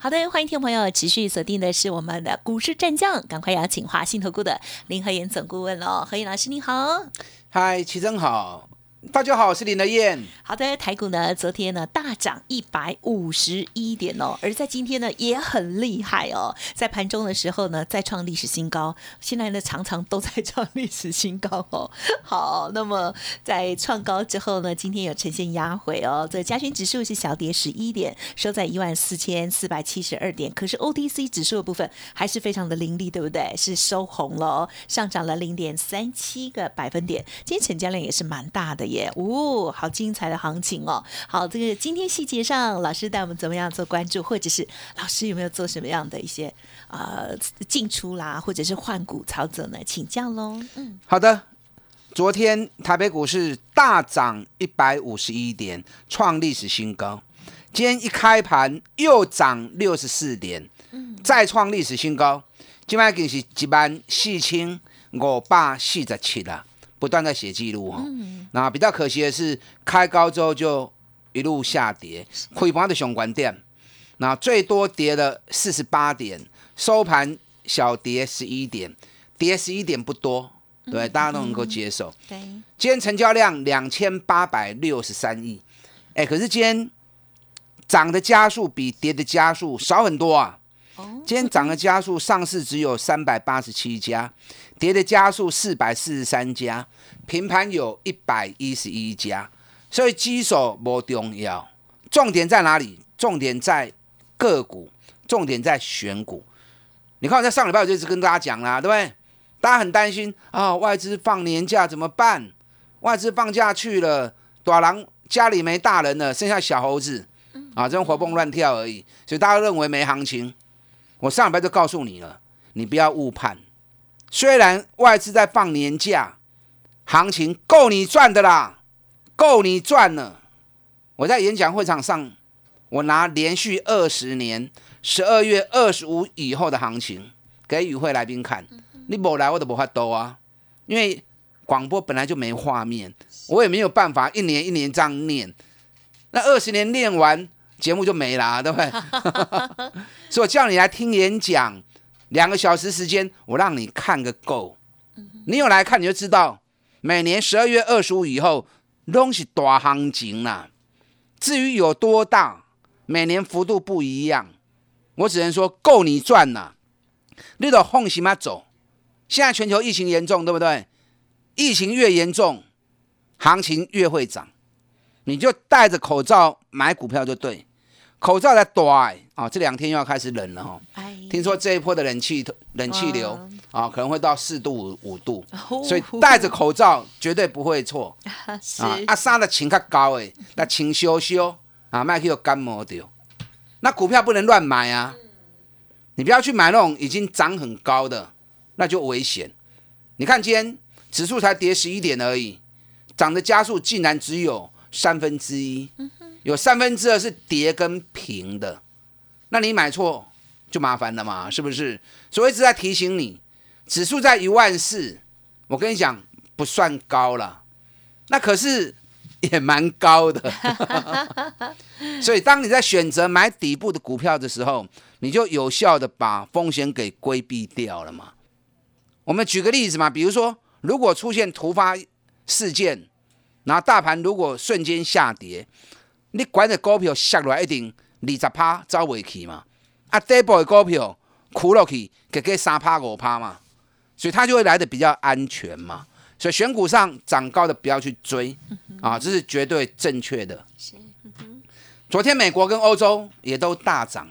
好的，欢迎听众朋友持续锁定的是我们的股市战将，赶快邀请华信投顾的林和燕总顾问喽，何燕老师你好，嗨，齐真好。大家好，我是林德燕。好的，台股呢，昨天呢大涨一百五十一点哦，而在今天呢也很厉害哦，在盘中的时候呢再创历史新高，现在呢常常都在创历史新高哦。好，那么在创高之后呢，今天有呈现压回哦，这加权指数是小跌十一点，收在一万四千四百七十二点，可是 OTC 指数的部分还是非常的凌厉，对不对？是收红了哦，上涨了零点三七个百分点，今天成交量也是蛮大的。耶，哦，好精彩的行情哦！好，这个今天细节上，老师带我们怎么样做关注，或者是老师有没有做什么样的一些呃进出啦，或者是换股操作呢？请教喽。嗯，好的。昨天台北股市大涨一百五十一点，创历史新高。今天一开盘又涨六十四点，嗯，再创历史新高。今麦更是一万四千五百四十七了。不断在写记录哈，那比较可惜的是，开高之后就一路下跌，亏盘的熊关店，那最多跌了四十八点，收盘小跌十一点，跌十一点不多，对，大家都能够接受。对，今天成交量两千八百六十三亿，哎，可是今天涨的加速比跌的加速少很多啊。今天涨的加速，上市只有三百八十七家。跌的加速四百四十三家，平盘有一百一十一家，所以基手不重要，重点在哪里？重点在个股，重点在选股。你看我在上礼拜我就一直跟大家讲啦，对不对？大家很担心啊，外资放年假怎么办？外资放假去了，短狼家里没大人了，剩下小猴子啊，这种活蹦乱跳而已，所以大家认为没行情。我上礼拜就告诉你了，你不要误判。虽然外资在放年假，行情够你赚的啦，够你赚了。我在演讲会场上，我拿连续二十年十二月二十五以后的行情给与会来宾看，你不来我都不发抖啊，因为广播本来就没画面，我也没有办法一年一年这样念。那二十年念完，节目就没了，对不对？所以我叫你来听演讲。两个小时时间，我让你看个够。你有来看，你就知道，每年十二月二十五以后，东西大行情啦。至于有多大，每年幅度不一样。我只能说够你赚啦。你都放心嘛走。现在全球疫情严重，对不对？疫情越严重，行情越会涨。你就戴着口罩买股票就对。口罩在戴啊，这两天又要开始冷了哈。听说这一波的冷气冷气流啊，可能会到四度五五度，所以戴着口罩绝对不会错。啊，啊，三的情较高诶，那情修修啊，麦克有感冒掉。那股票不能乱买啊，你不要去买那种已经涨很高的，那就危险。你看今天指数才跌十一点而已，涨的加速竟然只有三分之一。有三分之二是跌跟平的，那你买错就麻烦了嘛，是不是？所以一直在提醒你，指数在一万四，我跟你讲不算高了，那可是也蛮高的。所以当你在选择买底部的股票的时候，你就有效的把风险给规避掉了嘛。我们举个例子嘛，比如说如果出现突发事件，然后大盘如果瞬间下跌。你管的股票下来一定二十趴走未去嘛？啊，底部的股票苦落去，给给三趴五趴嘛，所以它就会来的比较安全嘛。所以选股上涨高的不要去追啊，这是绝对正确的。昨天美国跟欧洲也都大涨，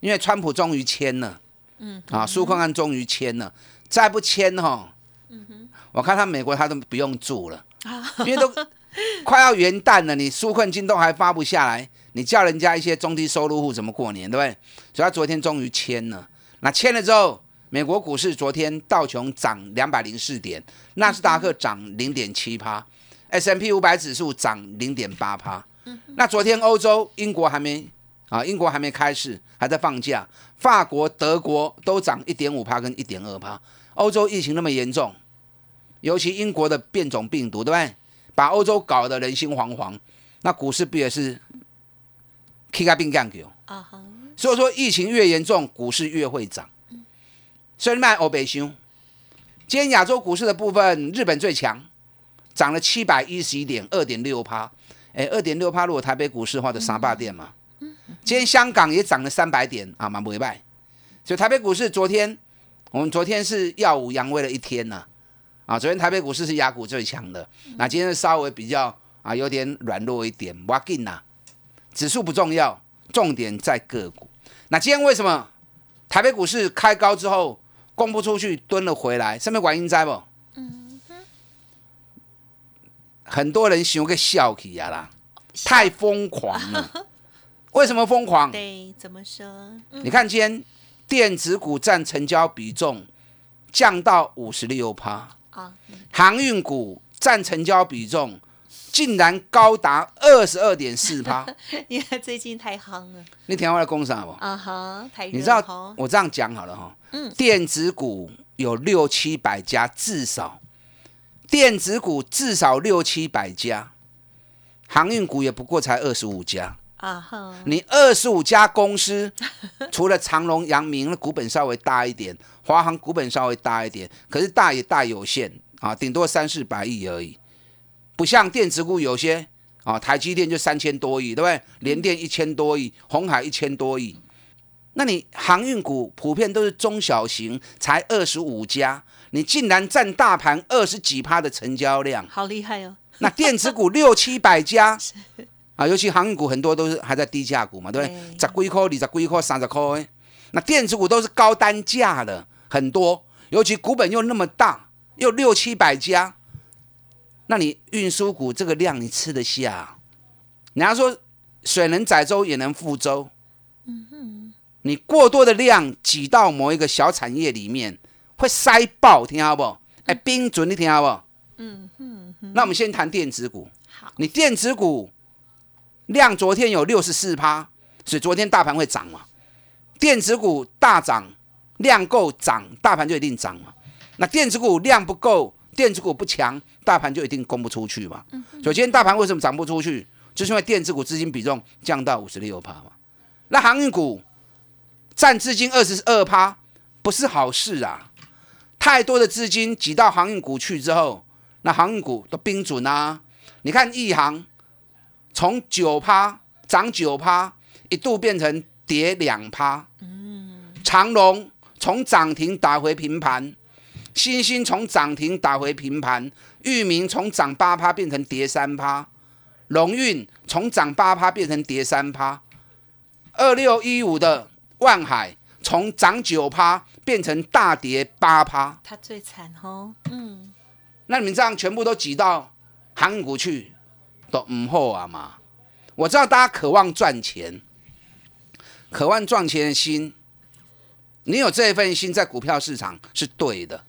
因为川普终于签了，嗯，啊，苏坤安终于签了，再不签哈，嗯哼，我看他美国他都不用住了，因为都。快要元旦了，你纾困金都还发不下来，你叫人家一些中低收入户怎么过年，对不对？所以他昨天终于签了，那签了之后，美国股市昨天道琼涨两百零四点，纳斯达克涨零点七趴，S M P 五百指数涨零点八趴。那昨天欧洲英国还没啊，英国还没开市，还在放假。法国、德国都涨一点五趴跟一点二趴。欧洲疫情那么严重，尤其英国的变种病毒，对不对？把欧洲搞得人心惶惶。那股市不也是 K 个病干狗？啊哈，所以说疫情越严重，股市越会涨。所以卖欧北熊。今天亚洲股市的部分，日本最强，涨了七百一十一点二点六趴。哎，二点六趴，如果台北股市的话，就三百点嘛。今天香港也涨了三百点啊，蛮不败。所以台北股市昨天，我们昨天是耀武扬威了一天呐。啊，昨天台北股市是雅股最强的，那今天稍微比较啊有点软弱一点。哇劲呐，指数不重要，重点在个股。那今天为什么台北股市开高之后供不出去，蹲了回来？上面管应灾不？嗯很多人想个笑起呀啦，太疯狂了。为什么疯狂？对，怎么说？你看今天电子股占成交比重降到五十六趴。啊，航运股占成交比重竟然高达二十二点四趴，因为最近太夯了。你听我来讲啥不？啊哈，太你知道我这样讲好了哈。嗯，电子股有六七百家，至少电子股至少六七百家，航运股也不过才二十五家。啊哈，你二十五家公司，除了长隆、阳明的股本稍微大一点。华航股本稍微大一点，可是大也大有限啊，顶多三四百亿而已，不像电子股有些啊，台积电就三千多亿，对不对？联电一千多亿，红海一千多亿，那你航运股普遍都是中小型，才二十五家，你竟然占大盘二十几趴的成交量，好厉害哦！那电子股六七百家 啊，尤其航运股很多都是还在低价股嘛，对不对？十几块、二十几块、三十块，那电子股都是高单价的。很多，尤其股本又那么大，又六七百家，那你运输股这个量你吃得下？人家说水能载舟也能覆舟，嗯哼，你过多的量挤到某一个小产业里面，会塞爆，听好不？哎，冰准你听好不？嗯哼，那我们先谈电子股。好，你电子股量昨天有六十四趴，所以昨天大盘会涨嘛？电子股大涨。量够涨，大盘就一定涨嘛。那电子股量不够，电子股不强，大盘就一定攻不出去嘛。所以今天大盘为什么涨不出去？就是因为电子股资金比重降到五十六趴嘛。那航运股占资金二十二趴，不是好事啊。太多的资金挤到航运股去之后，那航运股都冰准啊。你看亿航从九趴涨九趴，一度变成跌两趴。嗯，长隆。从涨停打回平盘，新兴从涨停打回平盘，域名从涨八趴变成跌三趴，龙运从涨八趴变成跌三趴，二六一五的万海从涨九趴变成大跌八趴，它最惨哦。嗯，那你们这样全部都挤到航运股去，都唔好啊嘛。我知道大家渴望赚钱，渴望赚钱的心。你有这一份心在股票市场是对的，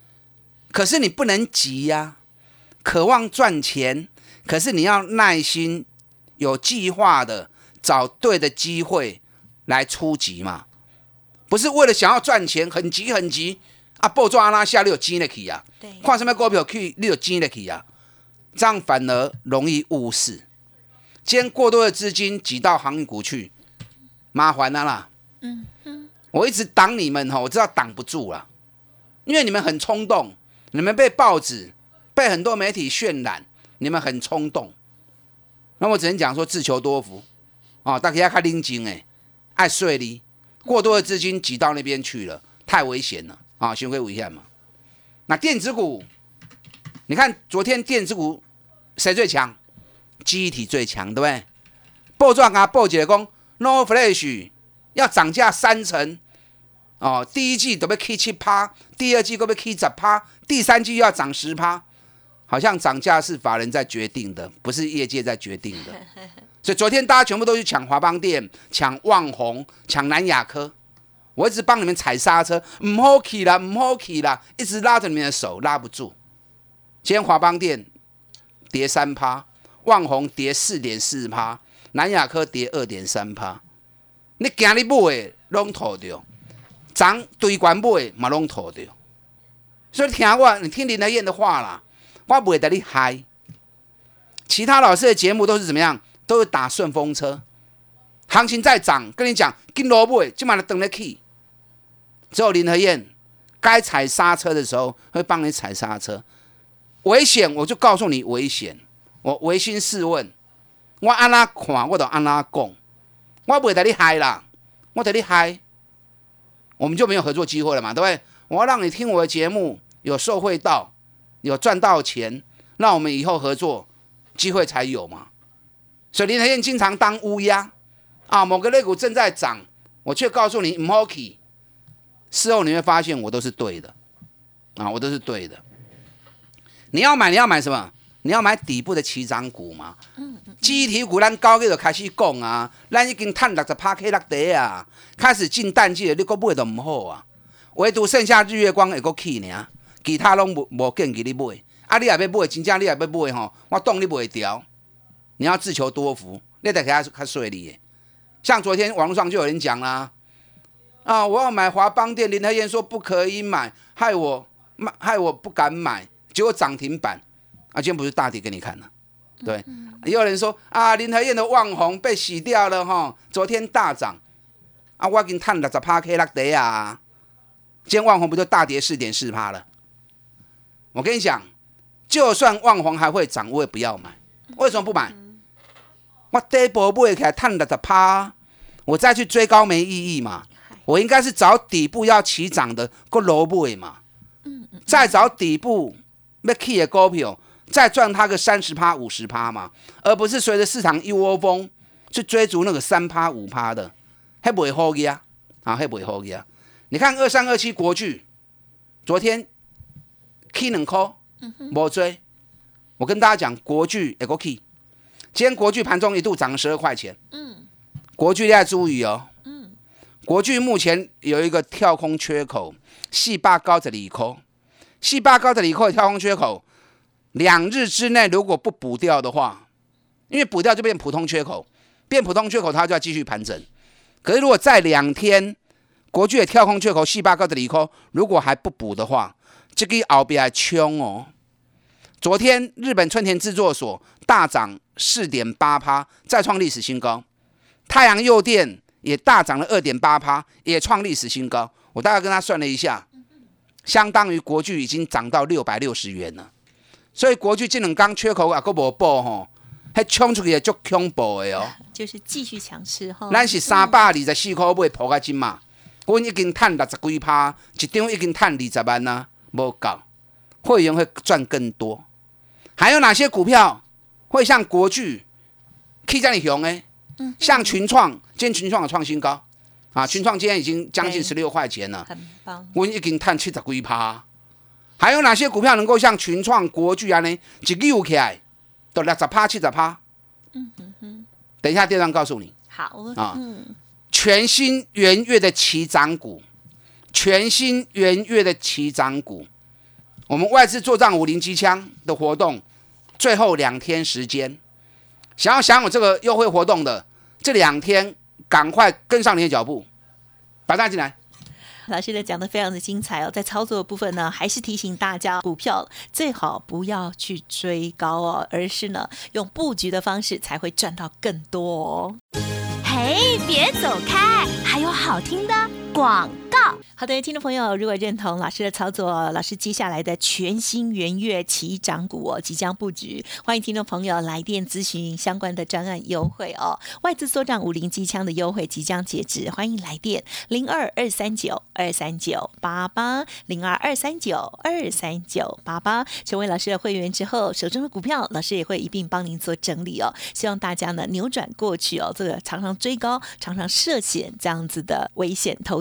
可是你不能急呀。渴望赚钱，可是你要耐心、有计划的找对的机会来出击嘛。不是为了想要赚钱，很急很急啊！报抓阿拉下，你有进得去啊？对，看什么股票去，你有进得去啊？这样反而容易误事。今天过多的资金挤到航运股去，麻烦了啦。嗯嗯。我一直挡你们哈，我知道挡不住了，因为你们很冲动，你们被报纸、被很多媒体渲染，你们很冲动。那我只能讲说自求多福啊，大家要看拎金哎，爱睡哩，过多的资金挤到那边去了，太危险了啊，行为危险嘛。那电子股，你看昨天电子股谁最强？记忆体最强，对不对？报状啊，报姐讲 No Flash。要涨价三成哦，第一季都被 K 七趴，第二季都被 K 十趴，第三季又要涨十趴，好像涨价是法人在决定的，不是业界在决定的。所以昨天大家全部都去抢华邦店、抢旺宏、抢南亚科，我一直帮你们踩刹车，唔好起啦，唔好起啦，一直拉着你们的手，拉不住。今天华邦店跌三趴，旺宏跌四点四趴，南亚科跌二点三趴。你今日买拢吐掉，涨对管买嘛拢吐掉。所以听我，你听林德燕的话啦，我不会带你嗨。其他老师的节目都是怎么样？都是打顺风车，行情在涨，跟你讲，跟萝卜就买了等了 key。只有林和燕该踩刹车的时候会帮你踩刹车，危险我就告诉你危险。我唯心试问，我安那看我都安那讲，我不会带你嗨啦，我带你嗨，我们就没有合作机会了嘛，对不对？我要让你听我的节目，有受惠到，有赚到钱，那我们以后合作机会才有嘛。所以林和燕经常当乌鸦啊，某个类股正在涨，我却告诉你唔好去。事后你会发现我都是对的啊，我都是对的。你要买，你要买什么？你要买底部的起涨股嘛。嗯嗯。忆体股咱高个就开始讲啊，咱已经探六十趴 K 六底啊，开始进淡季了，你个买都唔好啊。唯独剩下日月光会个去呢，其他拢无无建议你买。啊，你也要买，真正你也要买吼，我挡你袂掉。你要自求多福，你得给他看顺利。像昨天网络上就有人讲啦，啊，我要买华邦店，林德燕说不可以买，害我卖，害我不敢买，结果涨停板。啊，今天不是大跌给你看了，对。也有人说啊，林德燕的旺红被洗掉了哈，昨天大涨，啊，我已经探了十趴 K 落地啊，今天旺红不就大跌四点四趴了？我跟你讲，就算旺红还会涨，我也不要买。为什么不买？我第一波买起来探了的趴，我再去追高没意义嘛。我应该是找底部要起涨的个萝卜嘛。再找底部要起的股票，再赚它个三十趴、五十趴嘛，而不是随着市场一窝蜂去追逐那个三趴、五趴的，还不会好呀啊？啊，还不会好嘅啊？你看二三二七国巨，昨天起两块，无追。我跟大家讲，国巨也个 key。今天国巨盘中一度涨了十二块钱。嗯，国巨在注意哦。嗯，国巨目前有一个跳空缺口，细八高的里扣，细八高的里扣跳空缺口，两日之内如果不补掉的话，因为补掉就变普通缺口，变普通缺口它就要继续盘整。可是如果在两天，国巨的跳空缺口细八高的里扣如果还不补的话，这个后边还冲哦。昨天日本春田制作所大涨四点八趴，再创历史新高。太阳诱电也大涨了二点八趴，也创历史新高。我大概跟他算了一下，相当于国巨已经涨到六百六十元了。所以国巨这两刚缺口啊，个无补吼，还冲出去也足恐怖的哦。就是继续强势哈。咱是三百二十四块买破个金嘛，我已经赚六十几趴，一张已经赚二十万啦，无够，会员会赚更多。还有哪些股票会像国巨、K 在你熊哎？像群创，今天群创的创新高啊！群创今天已经将近十六块钱了，很棒。我已经探七十几趴。还有哪些股票能够像群创、国巨啊呢？一溜起来都六十趴、七十趴。嗯嗯嗯。等一下，电商告诉你。好啊。全新元月的起涨股，全新元月的起涨股，我们外资做账五零机枪的活动。最后两天时间，想要享有这个优惠活动的这两天，赶快跟上你的脚步，把它进来。老师呢讲的非常的精彩哦，在操作的部分呢，还是提醒大家，股票最好不要去追高哦，而是呢用布局的方式才会赚到更多哦。嘿，别走开，还有好听的广告。好的，听众朋友，如果认同老师的操作，老师接下来的全新元月起涨股哦，即将布局，欢迎听众朋友来电咨询相关的专案优惠哦。外资缩涨五零机枪的优惠即将截止，欢迎来电零二二三九二三九八八零二二三九二三九八八。成为老师的会员之后，手中的股票老师也会一并帮您做整理哦。希望大家呢扭转过去哦，这个常常追高、常常涉险这样子的危险投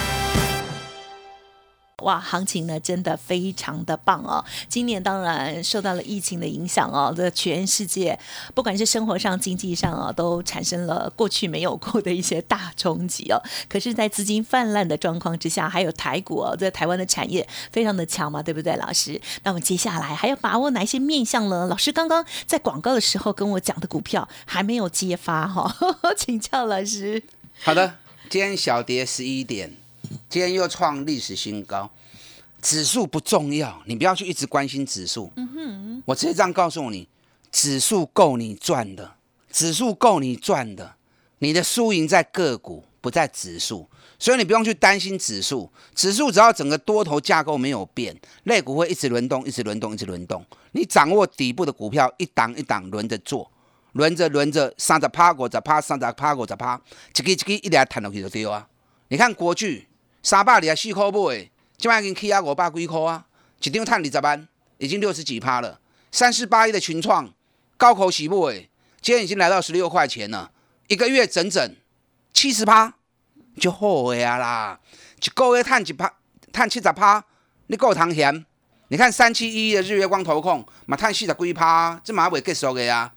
哇，行情呢真的非常的棒哦！今年当然受到了疫情的影响哦，这全世界不管是生活上、经济上啊，都产生了过去没有过的一些大冲击哦。可是，在资金泛滥的状况之下，还有台股哦，在台湾的产业非常的强嘛，对不对，老师？那么接下来还要把握哪些面向呢？老师刚刚在广告的时候跟我讲的股票还没有揭发哈，请教老师。好的，今天小跌十一点。今天又创历史新高，指数不重要，你不要去一直关心指数。嗯哼，我直接这样告诉你，指数够你赚的，指数够你赚的，你的输赢在个股，不在指数，所以你不用去担心指数。指数只要整个多头架构没有变，类股会一直轮动，一直轮动，一直轮动。你掌握底部的股票，一档一档轮着做，轮着轮着，三十趴五十趴，三十趴五十趴，一个一个一来弹落去就对啊。你看国巨。三百二十四块买，今晚已经起啊五百几块啊，一张赚二十万，已经六十几趴了。三四八一的群创高口喜不诶，今天已经来到十六块钱了，一个月整整七十趴，就好个啊啦！一个月赚一趴，赚七十趴，你够堂嫌？你看三七一一的日月光投控嘛，赚四十几趴，这嘛未结束的啊，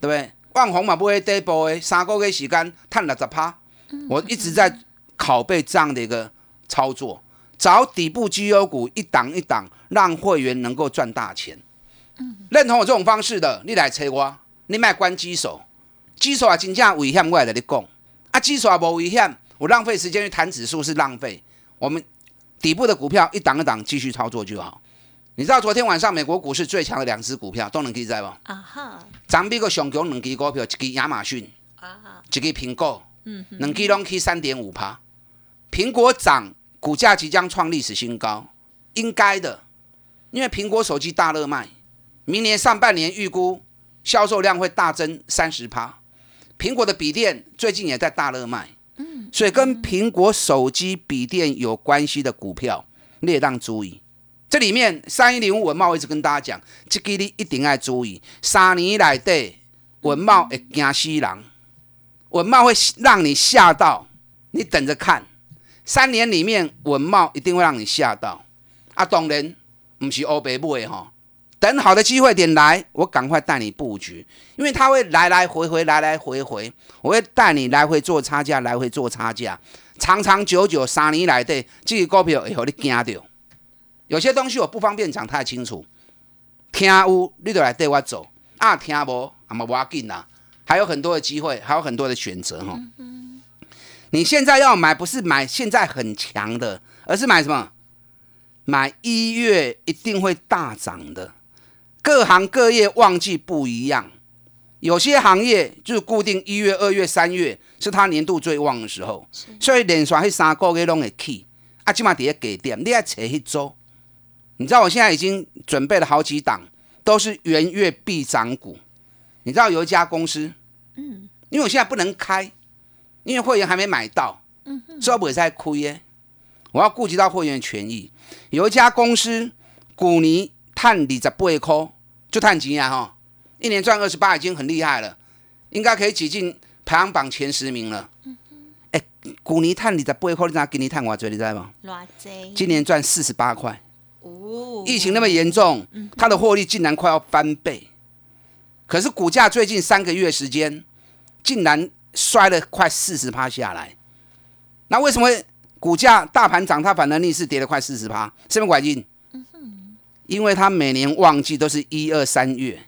对不对？万宏嘛不会跌波的，三个月时间赚六十趴，我一直在拷贝这样的一个。操作找底部绩优股，一档一档，让会员能够赚大钱。认同我这种方式的，你来催我，你卖关机手，机手啊，真正危险，我来跟你讲。啊，机手啊，无危险，我浪费时间去谈指数是浪费。我们底部的股票一档一档继续操作就好。你知道昨天晚上美国股市最强的两只股票都能记在不？啊哈。咱比个熊熊两支股票，一支亚马逊，啊哈，一支苹果，嗯，两支拢去三点五趴。苹果涨。股价即将创历史新高，应该的，因为苹果手机大热卖，明年上半年预估销售量会大增三十趴。苹果的笔电最近也在大热卖，嗯，所以跟苹果手机笔电有关系的股票，列当注意。这里面三一零五文茂一直跟大家讲，这个你一定要注意。三年来的文茂会惊死人，文茂会让你吓到，你等着看。三年里面，文茂一定会让你吓到。啊，当然不是欧北部的哈，等好的机会点来，我赶快带你布局，因为它会来来回回，来来回回，我会带你来回做差价，来回做差价，长长久久三年来的这个股票会让你惊到。有些东西我不方便讲太清楚，听有你就来带我走，啊听无啊嘛无要紧啦，还有很多的机会，还有很多的选择哈。你现在要买不是买现在很强的，而是买什么？买一月一定会大涨的。各行各业旺季不一样，有些行业就是固定一月、二月、三月是它年度最旺的时候，所以连续去三个月拢会起。啊，起码底下给点，你要扯一周。你知道我现在已经准备了好几档，都是元月必涨股。你知道有一家公司，嗯，因为我现在不能开。因为会员还没买到，所以不会再亏耶。我要顾及到会员权益。有一家公司，股尼探二十八块，就探几啊哈，一年赚二十八已经很厉害了，应该可以挤进排行榜前十名了。哎，股尼探二十八块，你知给你探多少？你知道吗？今年赚四十八块。哦。疫情那么严重，它的获利竟然快要翻倍。可是股价最近三个月时间，竟然。摔了快四十趴下来，那为什么股价大盘涨，它反而逆势跌了快四十趴？什么关键？因为它每年旺季都是一二三月，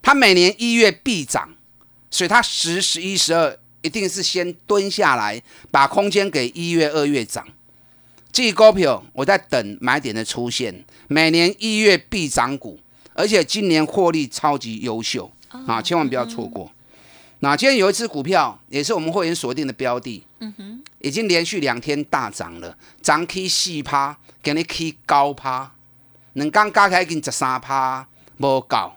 它每年一月必涨，所以它十、十一、十二一定是先蹲下来，把空间给一月、二月涨。这股票我在等买点的出现，每年一月必涨股，而且今年获利超级优秀啊，千万不要错过。那今天有一只股票也是我们会员锁定的标的，嗯哼，已经连续两天大涨了，涨 K 四趴，给你 K 高趴，能刚加起来给你十三趴，不够。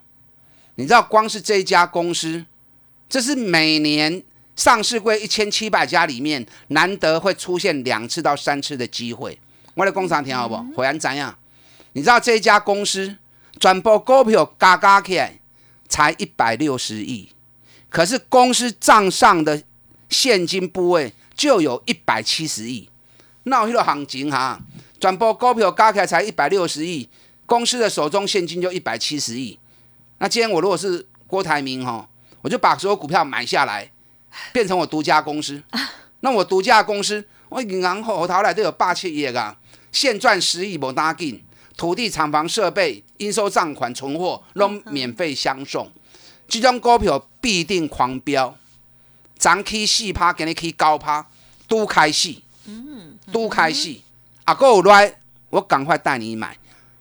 你知道光是这一家公司，这是每年上市柜一千七百家里面难得会出现两次到三次的机会。我的工厂听好不？会员怎样？你知道这一家公司转播股票加加起来才一百六十亿，可是公司账上的现金部位就有一百七十亿。那有迄个行情哈，转播股票加起来才一百六十亿，公司的手中现金就一百七十亿。那今天我如果是郭台铭哈，我就把所有股票买下来，变成我独家公司。那我独家公司，我银行后头来都有八千亿啊，现赚十亿无打紧，土地、厂房、设备、应收账款、存货都免费相送。这种股票必定狂飙，涨起四趴，给你起高趴，都开戏，都开戏。啊，够来，我赶快带你买。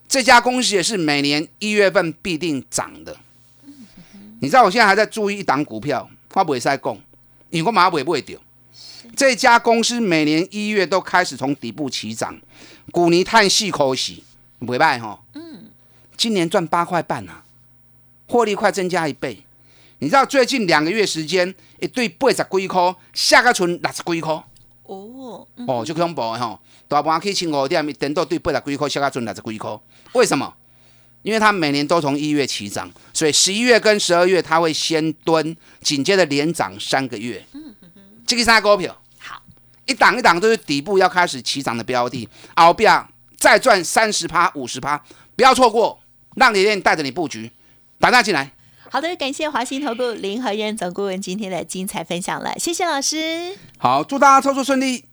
这家公司也是每年一月份必定涨的。你知道我现在还在注意一档股票，我不会再讲，因为我马上不会丢。这家公司每年一月都开始从底部起涨，股尼叹细口息，不会败哈。嗯，今年赚八块半啊，获利快增加一倍。你知道最近两个月时间，一对八十几块，下个存六十几块。哦，哦，就恐怖的吼，大盘去千五点，等到对八十几块，下个存六十几块。为什么？因为它每年都从一月起涨，所以十一月跟十二月它会先蹲，紧接着连涨三个月。嗯嗯嗯，这个三股票好，一档一档都是底部要开始起涨的标的，后边再赚三十趴、五十趴，不要错过，让李练带着你布局，打大进来。好的，感谢华兴投顾林和燕总顾问今天的精彩分享了，谢谢老师。好，祝大家操作顺利。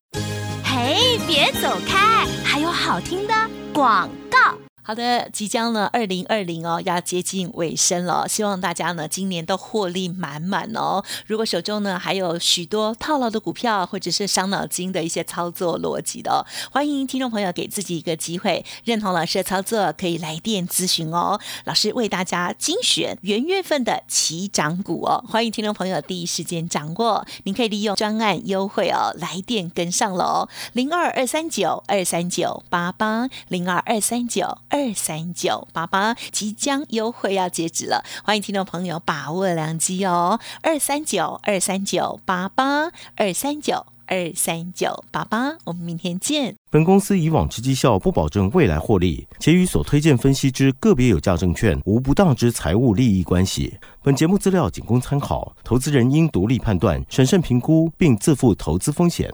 嘿，别走开，还有好听的广告。好的，即将呢，二零二零哦，要接近尾声了。希望大家呢，今年都获利满满哦。如果手中呢还有许多套牢的股票，或者是伤脑筋的一些操作逻辑的，哦欢迎听众朋友给自己一个机会，认同老师的操作，可以来电咨询哦。老师为大家精选元月份的起涨股哦，欢迎听众朋友第一时间掌握。您可以利用专案优惠哦，来电跟上喽，零二二三九二三九八八零二二三九。二三九八八即将优惠要截止了，欢迎听众朋友把握良机哦！二三九二三九八八二三九二三九八八，我们明天见。本公司以往之绩效不保证未来获利，且与所推荐分析之个别有价证券无不当之财务利益关系。本节目资料仅供参考，投资人应独立判断、审慎评估，并自负投资风险。